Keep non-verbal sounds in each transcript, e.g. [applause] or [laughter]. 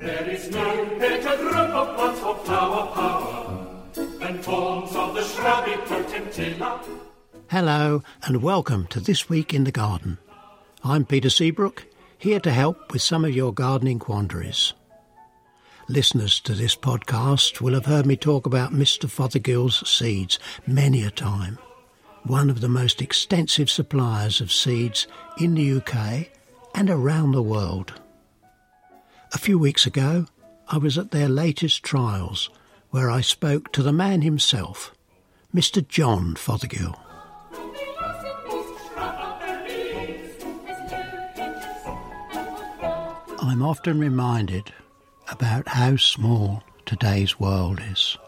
There is no better group of plants for flower power than forms of the shrubby potentilla. Hello and welcome to This Week in the Garden. I'm Peter Seabrook, here to help with some of your gardening quandaries. Listeners to this podcast will have heard me talk about Mr. Fothergill's seeds many a time. One of the most extensive suppliers of seeds in the UK and around the world. A few weeks ago, I was at their latest trials where I spoke to the man himself, Mr. John Fothergill. I'm often reminded about how small today's world is.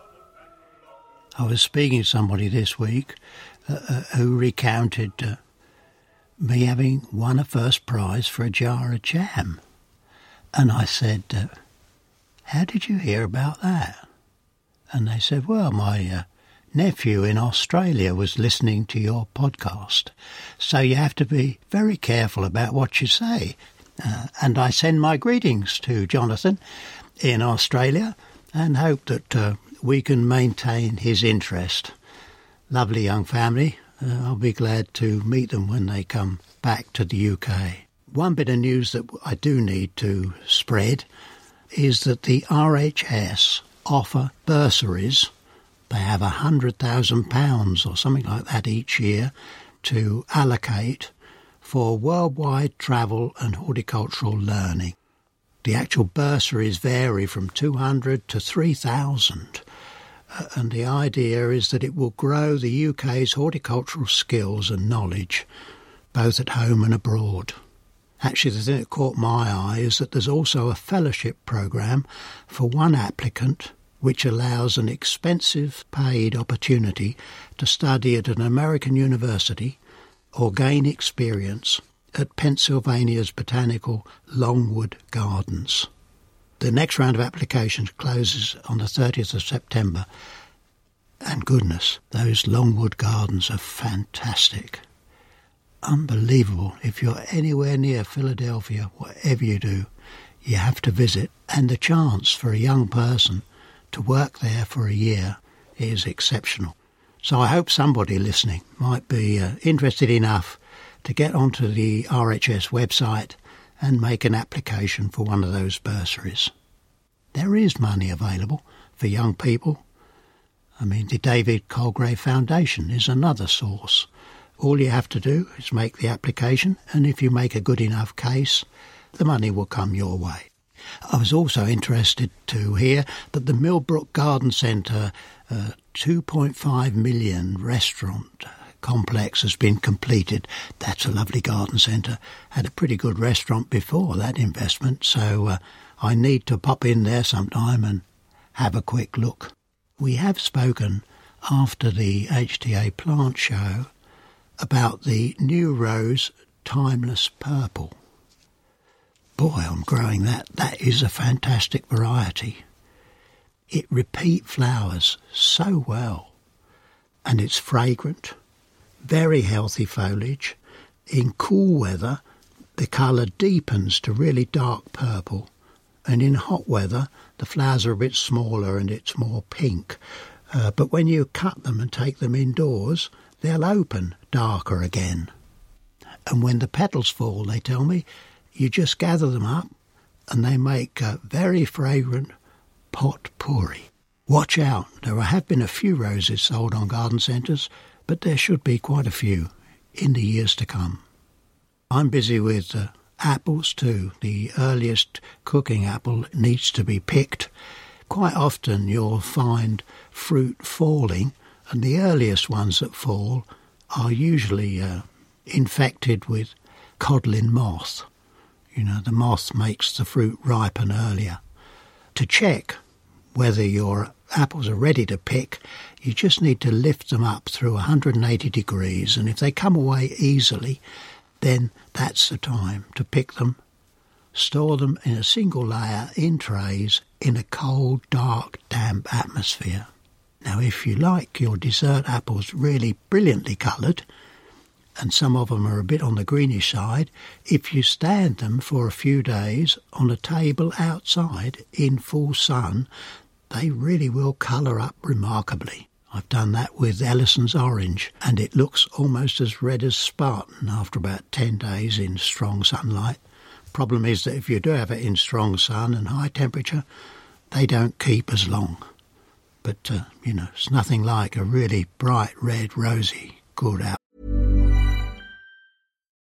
I was speaking to somebody this week uh, uh, who recounted uh, me having won a first prize for a jar of jam. And I said, uh, How did you hear about that? And they said, Well, my uh, nephew in Australia was listening to your podcast. So you have to be very careful about what you say. Uh, and I send my greetings to Jonathan in Australia and hope that uh, we can maintain his interest. Lovely young family. Uh, I'll be glad to meet them when they come back to the UK. One bit of news that I do need to spread is that the RHS offer bursaries. They have a hundred thousand pounds or something like that each year to allocate for worldwide travel and horticultural learning. The actual bursaries vary from 200 to 3,000, uh, and the idea is that it will grow the UK's horticultural skills and knowledge, both at home and abroad. Actually, the thing that caught my eye is that there's also a fellowship program for one applicant which allows an expensive paid opportunity to study at an American university or gain experience at Pennsylvania's botanical Longwood Gardens. The next round of applications closes on the 30th of September. And goodness, those Longwood Gardens are fantastic. Unbelievable. If you're anywhere near Philadelphia, whatever you do, you have to visit. And the chance for a young person to work there for a year is exceptional. So I hope somebody listening might be uh, interested enough to get onto the RHS website and make an application for one of those bursaries. There is money available for young people. I mean, the David Colegrave Foundation is another source. All you have to do is make the application, and if you make a good enough case, the money will come your way. I was also interested to hear that the Millbrook Garden Centre uh, 2.5 million restaurant complex has been completed. That's a lovely garden centre. Had a pretty good restaurant before that investment, so uh, I need to pop in there sometime and have a quick look. We have spoken after the HTA plant show about the new rose Timeless Purple. Boy, I'm growing that. That is a fantastic variety. It repeat flowers so well, and it's fragrant, very healthy foliage. In cool weather, the colour deepens to really dark purple, and in hot weather, the flowers are a bit smaller and it's more pink. Uh, but when you cut them and take them indoors, they'll open darker again. And when the petals fall, they tell me, you just gather them up and they make a very fragrant pot pourri. Watch out, there have been a few roses sold on garden centres, but there should be quite a few in the years to come. I'm busy with uh, apples too. The earliest cooking apple needs to be picked. Quite often you'll find fruit falling, and the earliest ones that fall are usually uh, infected with codling moth You know, the moth makes the fruit ripen earlier. To check whether your apples are ready to pick, you just need to lift them up through 180 degrees, and if they come away easily, then that's the time to pick them. Store them in a single layer in trays in a cold, dark, damp atmosphere. Now, if you like your dessert apples really brilliantly coloured, and some of them are a bit on the greenish side, if you stand them for a few days on a table outside in full sun, they really will colour up remarkably. I've done that with Ellison's orange, and it looks almost as red as Spartan after about 10 days in strong sunlight. Problem is that if you do have it in strong sun and high temperature, they don't keep as long. But, uh, you know, it's nothing like a really bright red, rosy, good apple.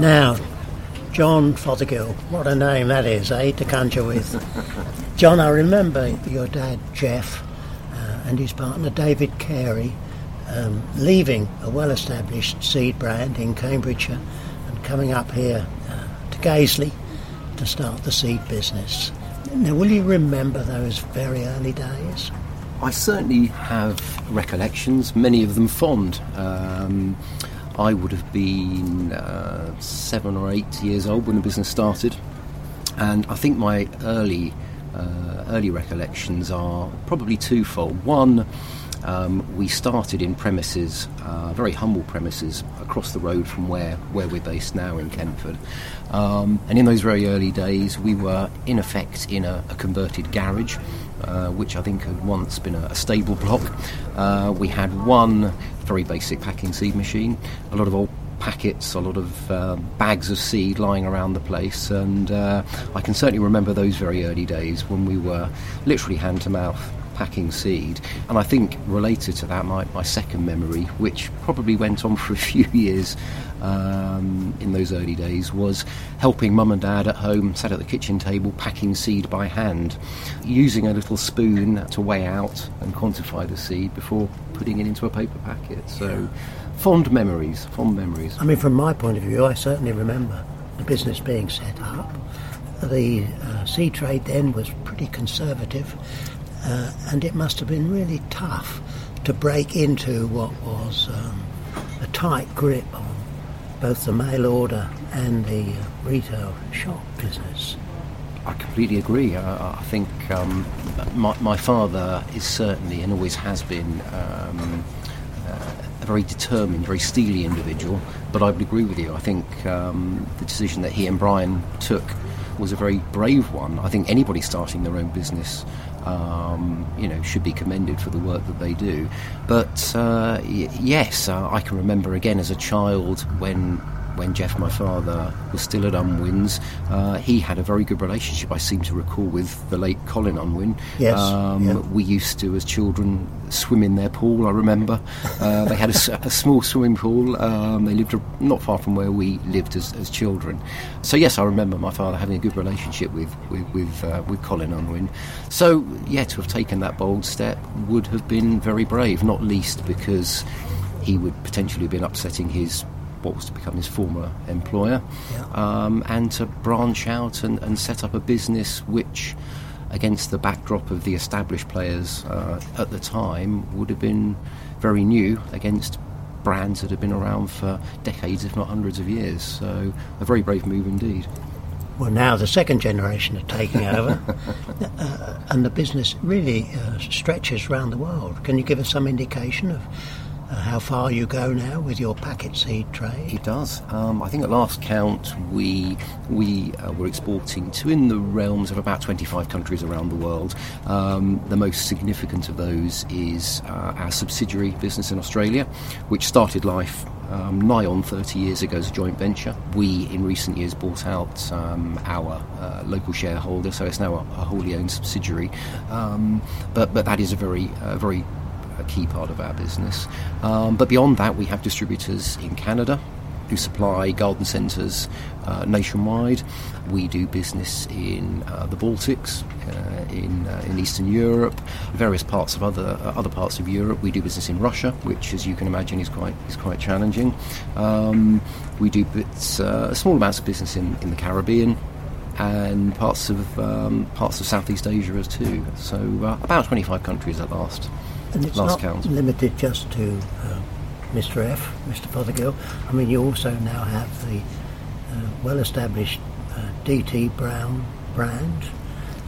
Now, John Fothergill, what a name that is, eh, to conjure with. John, I remember your dad, Jeff, uh, and his partner, David Carey, um, leaving a well established seed brand in Cambridgeshire and coming up here uh, to Gazeley to start the seed business. Now, will you remember those very early days? I certainly have recollections, many of them fond. Um, I would have been uh, seven or eight years old when the business started, and I think my early uh, early recollections are probably twofold. One, um, we started in premises, uh, very humble premises, across the road from where, where we're based now in Kentford. Um, and in those very early days, we were in effect in a, a converted garage, uh, which I think had once been a, a stable block. Uh, we had one very basic packing seed machine, a lot of old packets, a lot of uh, bags of seed lying around the place, and uh, I can certainly remember those very early days when we were literally hand to mouth packing seed. And I think related to that, my, my second memory, which probably went on for a [laughs] few years um, in those early days, was helping mum and dad at home, sat at the kitchen table, packing seed by hand, using a little spoon to weigh out and quantify the seed before putting it into a paper packet. So, fond memories, fond memories. I mean, from my point of view, I certainly remember the business being set up. The uh, seed trade then was pretty conservative, uh, and it must have been really tough to break into what was um, a tight grip on both the mail order and the uh, retail shop business. I completely agree. I, I think um, my, my father is certainly and always has been um, uh, a very determined, very steely individual. But I would agree with you. I think um, the decision that he and Brian took was a very brave one. I think anybody starting their own business, um, you know, should be commended for the work that they do. But uh, y- yes, uh, I can remember again as a child when when Jeff, my father, was still at Unwin's, uh, he had a very good relationship, I seem to recall, with the late Colin Unwin. Yes, Um, yeah. We used to, as children, swim in their pool, I remember. [laughs] Uh, they had a small swimming pool. Um, they lived not far from where we lived as, as children. So, yes, I remember my father having a good relationship with, with, with, uh, with Colin Unwin. So, yeah, to have taken that bold step would have been very brave, not least because he would potentially have been upsetting his what was to become his former employer, um, and to branch out and, and set up a business which, against the backdrop of the established players uh, at the time, would have been very new against brands that have been around for decades, if not hundreds of years. So, a very brave move indeed. Well, now the second generation are taking over, [laughs] uh, and the business really uh, stretches around the world. Can you give us some indication of how far you go now with your packet seed trade? It does. Um, I think at last count we we uh, were exporting to in the realms of about 25 countries around the world. Um, the most significant of those is uh, our subsidiary business in Australia, which started life um, nigh on 30 years ago as a joint venture. We, in recent years, bought out um, our uh, local shareholder, so it's now a, a wholly owned subsidiary. Um, but, but that is a very, uh, very a key part of our business. Um, but beyond that, we have distributors in Canada who supply garden centres uh, nationwide. We do business in uh, the Baltics, uh, in uh, in Eastern Europe, various parts of other uh, other parts of Europe. We do business in Russia, which, as you can imagine, is quite is quite challenging. Um, we do bits, uh, small amounts of business in, in the Caribbean, and parts of um, parts of Southeast Asia as too. So about 25 countries at last. And it's last not count. limited just to uh, Mr. F, Mr. Fothergill. I mean, you also now have the uh, well-established uh, DT Brown brand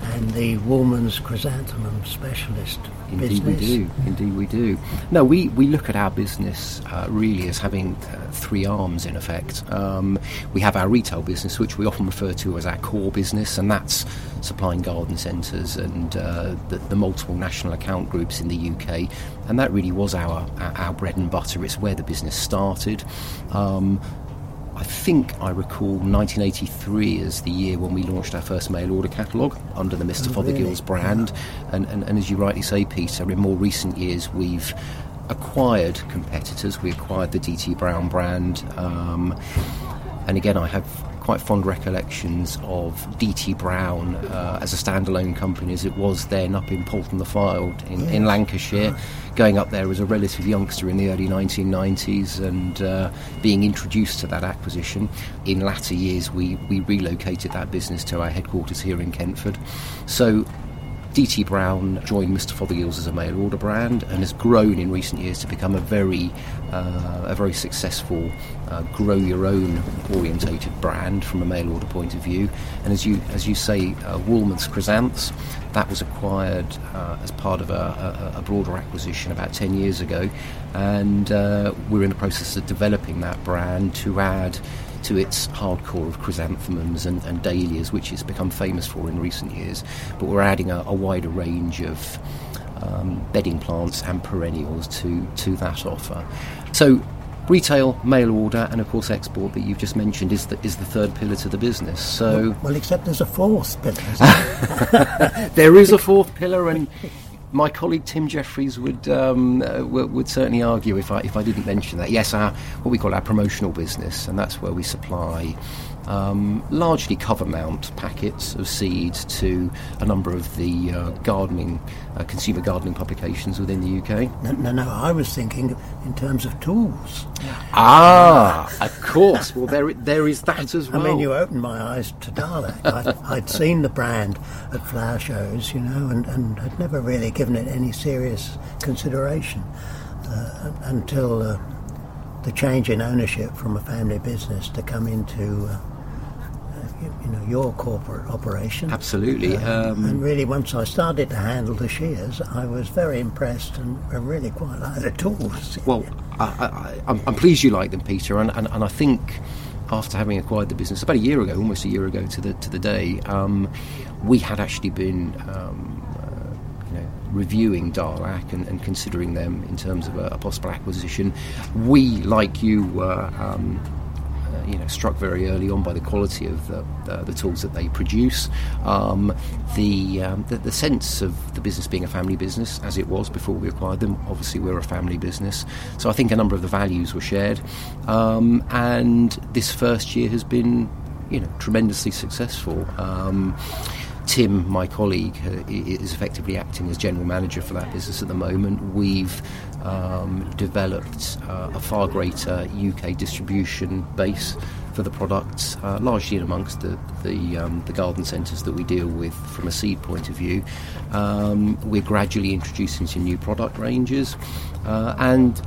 and the Woolman's Chrysanthemum Specialist Indeed, business. we do. Indeed, we do. No, we, we look at our business uh, really as having uh, three arms in effect. Um, we have our retail business, which we often refer to as our core business, and that's supplying garden centres and uh, the, the multiple national account groups in the UK. And that really was our, our, our bread and butter. It's where the business started. Um, I think I recall 1983 as the year when we launched our first mail order catalogue under the Mr. Oh, Fothergill's really? brand. And, and, and as you rightly say, Peter, in more recent years we've acquired competitors. We acquired the DT Brown brand. Um, and again, I have quite fond recollections of DT Brown uh, as a standalone company as it was then up in Poulton-le-Fylde in, in Lancashire, going up there as a relative youngster in the early 1990s and uh, being introduced to that acquisition. In latter years, we, we relocated that business to our headquarters here in Kentford. So DT Brown joined Mr. Fothergill's as a mail order brand and has grown in recent years to become a very, uh, a very successful uh, grow your own orientated brand from a mail order point of view. And as you as you say, uh, Woolman's Chrysanths, that was acquired uh, as part of a, a, a broader acquisition about 10 years ago, and uh, we're in the process of developing that brand to add to its hardcore of chrysanthemums and, and dahlias, which it's become famous for in recent years. But we're adding a, a wider range of um, bedding plants and perennials to, to that offer. So, retail, mail order, and of course export that you've just mentioned is the, is the third pillar to the business. So, Well, except there's a fourth pillar. [laughs] there? there is a fourth pillar, and my colleague Tim Jeffries would um, uh, would certainly argue if I if I didn't mention that. Yes, our what we call our promotional business, and that's where we supply. Um, largely cover mount packets of seed to a number of the uh, gardening, uh, consumer gardening publications within the UK. no, no, no, I was thinking in terms of tools. Ah, of course. Well, there there is that as well. I mean, you opened my eyes to Darlac. I, I'd seen the brand at flower shows, you know, and, and had never really given it any serious consideration uh, until uh, the change in ownership from a family business to come into, uh, you, know, your corporate operation. Absolutely. Um, and really, once I started to handle the shears, I was very impressed and really quite like the tools. Well, I, I'm pleased you like them, Peter, and, and, and I think after having acquired the business about a year ago, almost a year ago to the to the day, um, we had actually been. Um, uh, you know, reviewing Darlac and, and considering them in terms of a, a possible acquisition. We, like you, were um, uh, you know, struck very early on by the quality of the, the, the tools that they produce, um, the, um, the the sense of the business being a family business, as it was before we acquired them. Obviously, we're a family business, so I think a number of the values were shared, um, and this first year has been, you know, tremendously successful. Um, Tim, my colleague, is effectively acting as general manager for that business at the moment. We've um, developed uh, a far greater UK distribution base for the products, uh, largely amongst the the, um, the garden centres that we deal with from a seed point of view. Um, we're gradually introducing some new product ranges, uh, and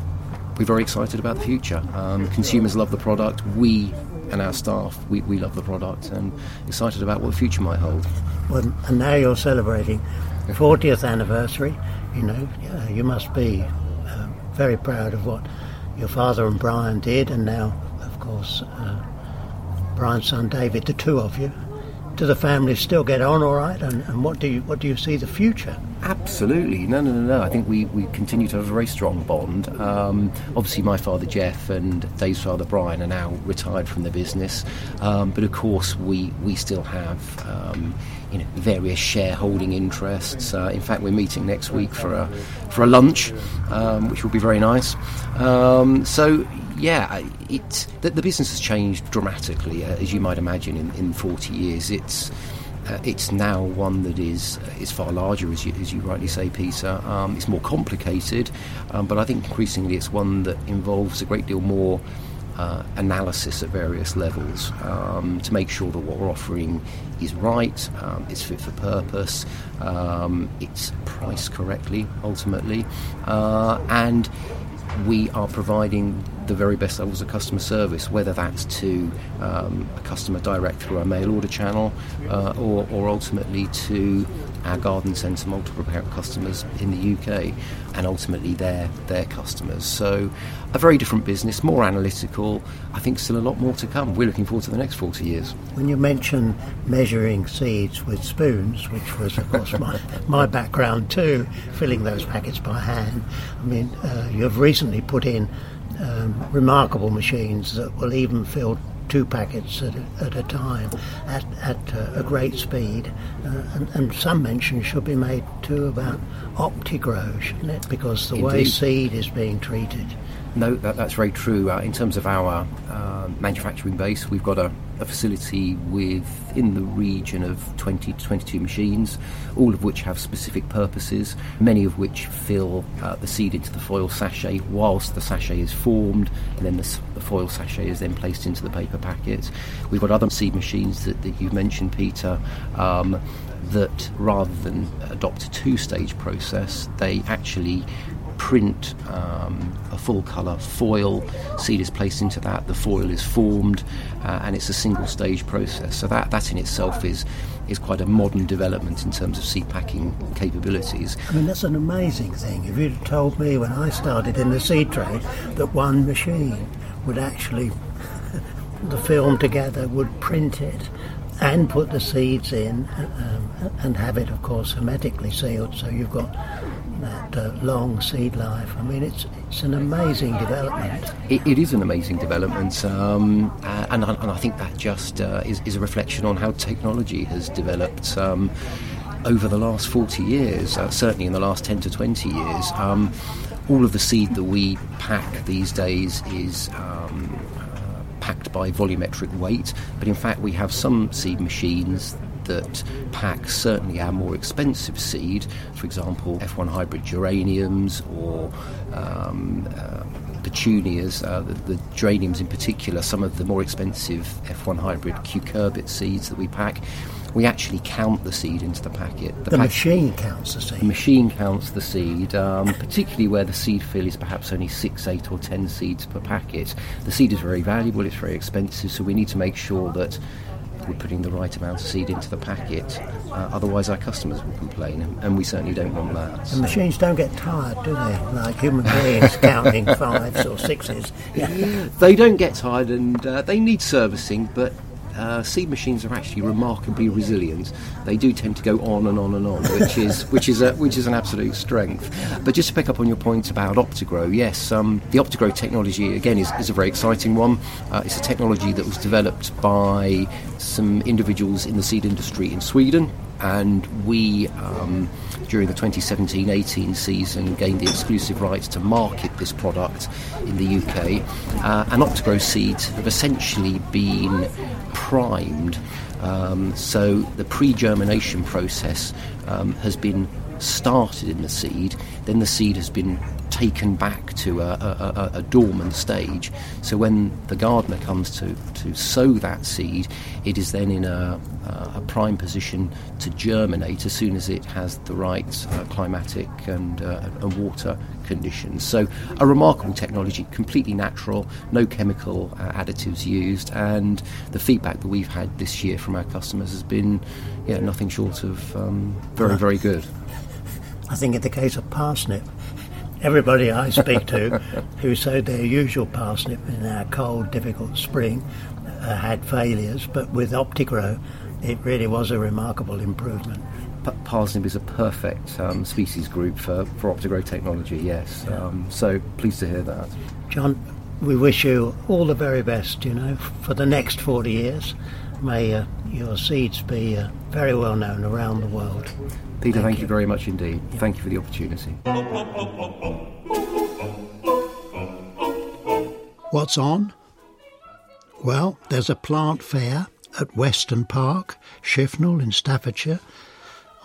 we're very excited about the future. Um, consumers love the product. We and our staff, we, we love the product and excited about what the future might hold. Well, and now you're celebrating [laughs] 40th anniversary. You know, you must be uh, very proud of what your father and Brian did, and now, of course, uh, Brian's son David, the two of you. Do the families still get on all right? And, and what do you what do you see the future? Absolutely, no, no, no, no. I think we, we continue to have a very strong bond. Um, obviously, my father Jeff and Dave's father Brian are now retired from the business, um, but of course we we still have um, you know various shareholding interests. Uh, in fact, we're meeting next week for a for a lunch, um, which will be very nice. Um, so yeah, it the, the, business has changed dramatically, uh, as you might imagine, in, in 40 years. It's uh, it's now one that is is far larger, as you, as you rightly say, Peter. Um, it's more complicated, um, but I think increasingly it's one that involves a great deal more uh, analysis at various levels um, to make sure that what we're offering is right, um, it's fit for purpose, um, it's priced correctly ultimately, uh, and we are providing the very best levels of customer service, whether that's to um, a customer direct through our mail order channel uh, or, or ultimately to our garden centre multiple customers in the UK and ultimately their their customers. So a very different business, more analytical. I think still a lot more to come. We're looking forward to the next 40 years. When you mention measuring seeds with spoons, which was of course my, my background too, filling those packets by hand, I mean, uh, you've recently put in um, remarkable machines that will even fill two packets at a, at a time at, at uh, a great speed. Uh, and, and, some mention should be made too about OptiGrow, shouldn't it? Because the Indeed. way seed is being treated. No, that, that's very true. Uh, in terms of our uh, manufacturing base, we've got a, a, facility with in the region of 20 to 22 machines, all of which have specific purposes, many of which fill uh, the seed into the foil sachet whilst the sachet is formed, and then the, the, foil sachet is then placed into the paper packet. We've got other seed machines that, that you've mentioned, Peter. Um, that rather than adopt a two stage process, they actually print um, a full colour foil. Seed is placed into that. The foil is formed, uh, and it's a single stage process. So that that in itself is is quite a modern development in terms of seed packing capabilities. I mean, that's an amazing thing. If you'd told me when I started in the seed trade that one machine would actually [laughs] the film together would print it and put the seeds in um, and have it, of course, hermetically sealed. So you've got that uh, long seed life. I mean, it's it's an amazing development. it, it is an amazing development, um, uh, and, and I think that just uh, is, is a reflection on how technology has developed. Um, over the last 40 years, uh, certainly in the last 10 to 20 years, um, all of the seed that we pack these days is um, uh, packed by volumetric weight, but in fact, we have some seed machines that pack certainly our more expensive seed, for example, F1 hybrid geraniums or um, uh, petunias, uh, the, the, geraniums in particular, some of the more expensive F1 hybrid cucurbit seeds that we pack. We actually count the seed into the packet. The, the pack- machine counts the seed. The machine counts the seed, um, particularly where the seed fill is perhaps only six, eight, or ten seeds per packet. The seed is very valuable, it's very expensive, so we need to make sure that we're putting the right amount of seed into the packet. Uh, otherwise, our customers will complain, and we certainly don't want that. The machines don't get tired, do they? Like human beings [laughs] counting fives or sixes. Yeah. They don't get tired, and uh, they need servicing, but uh, seed machines are actually remarkably resilient. They do tend to go on and on and on, which [laughs] is which is a, which is an absolute strength. But just to pick up on your point about OptiGrow, yes, um, the OptiGrow technology again is, is a very exciting one. Uh, it's a technology that was developed by some individuals in the seed industry in Sweden and we, um, during the 2017 18 season, gained the exclusive rights to market this product in the UK. Uh, and Optigrow seeds have essentially been primed. Um, so the pre germination process um, has been started in the seed, then the seed has been taken back to a, a, a, dormant stage. So when the gardener comes to, to sow that seed, it is then in a, a prime position to germinate as soon as it has the right uh, climatic and, uh, and water conditions. So a remarkable technology, completely natural, no chemical uh, additives used, and the feedback that we've had this year from our customers has been yeah, nothing short of um, very, very good. I think in the case of parsnip, everybody I speak to who sowed their usual parsnip in our cold, difficult spring uh, had failures, but with Optigrow, it really was a remarkable improvement. P- parsnip is a perfect um, species group for, for Optigrow technology, yes. Yeah. Um, so pleased to hear that. John, we wish you all the very best, you know, for the next 40 years. May uh, your seeds be uh, very well known around the world. Peter, thank, thank you. you. very much indeed. Yeah. Thank you for the opportunity. What's on? Well, there's a plant fair at Weston Park, Shifnal in Staffordshire,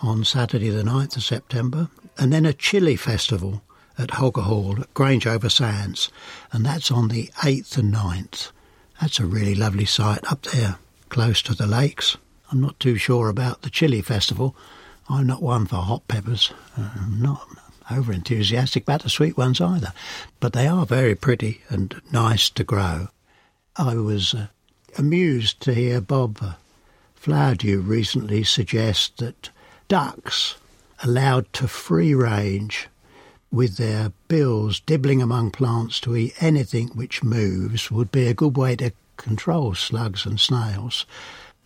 on Saturday the 9th of September, and then a chili festival at Holker Hall at Grange over Sands, and that's on the 8th and 9th. That's a really lovely site up there, close to the lakes. I'm not too sure about the chili festival, I'm not one for hot peppers. I'm not over enthusiastic about the sweet ones either, but they are very pretty and nice to grow. I was uh, amused to hear Bob uh, Flowerdew recently suggest that ducks allowed to free range with their bills dibbling among plants to eat anything which moves would be a good way to control slugs and snails.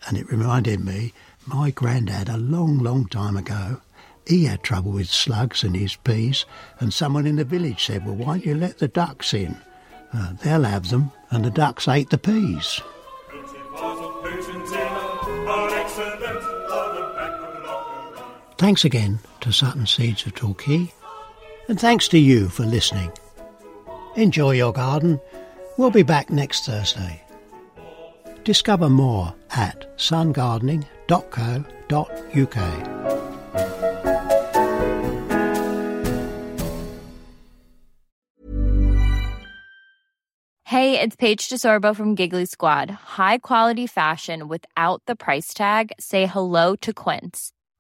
And it reminded me my granddad, a long, long time ago, he had trouble with slugs and his peas, and someone in the village said, Well, why don't you let the ducks in? Uh, they'll have them, and the ducks ate the peas. Thanks again to Sutton Seeds of Torquay, and thanks to you for listening. Enjoy your garden. We'll be back next Thursday. Discover more at sungardening.co.uk. Hey, it's Paige DeSorbo from Giggly Squad. High quality fashion without the price tag? Say hello to Quince.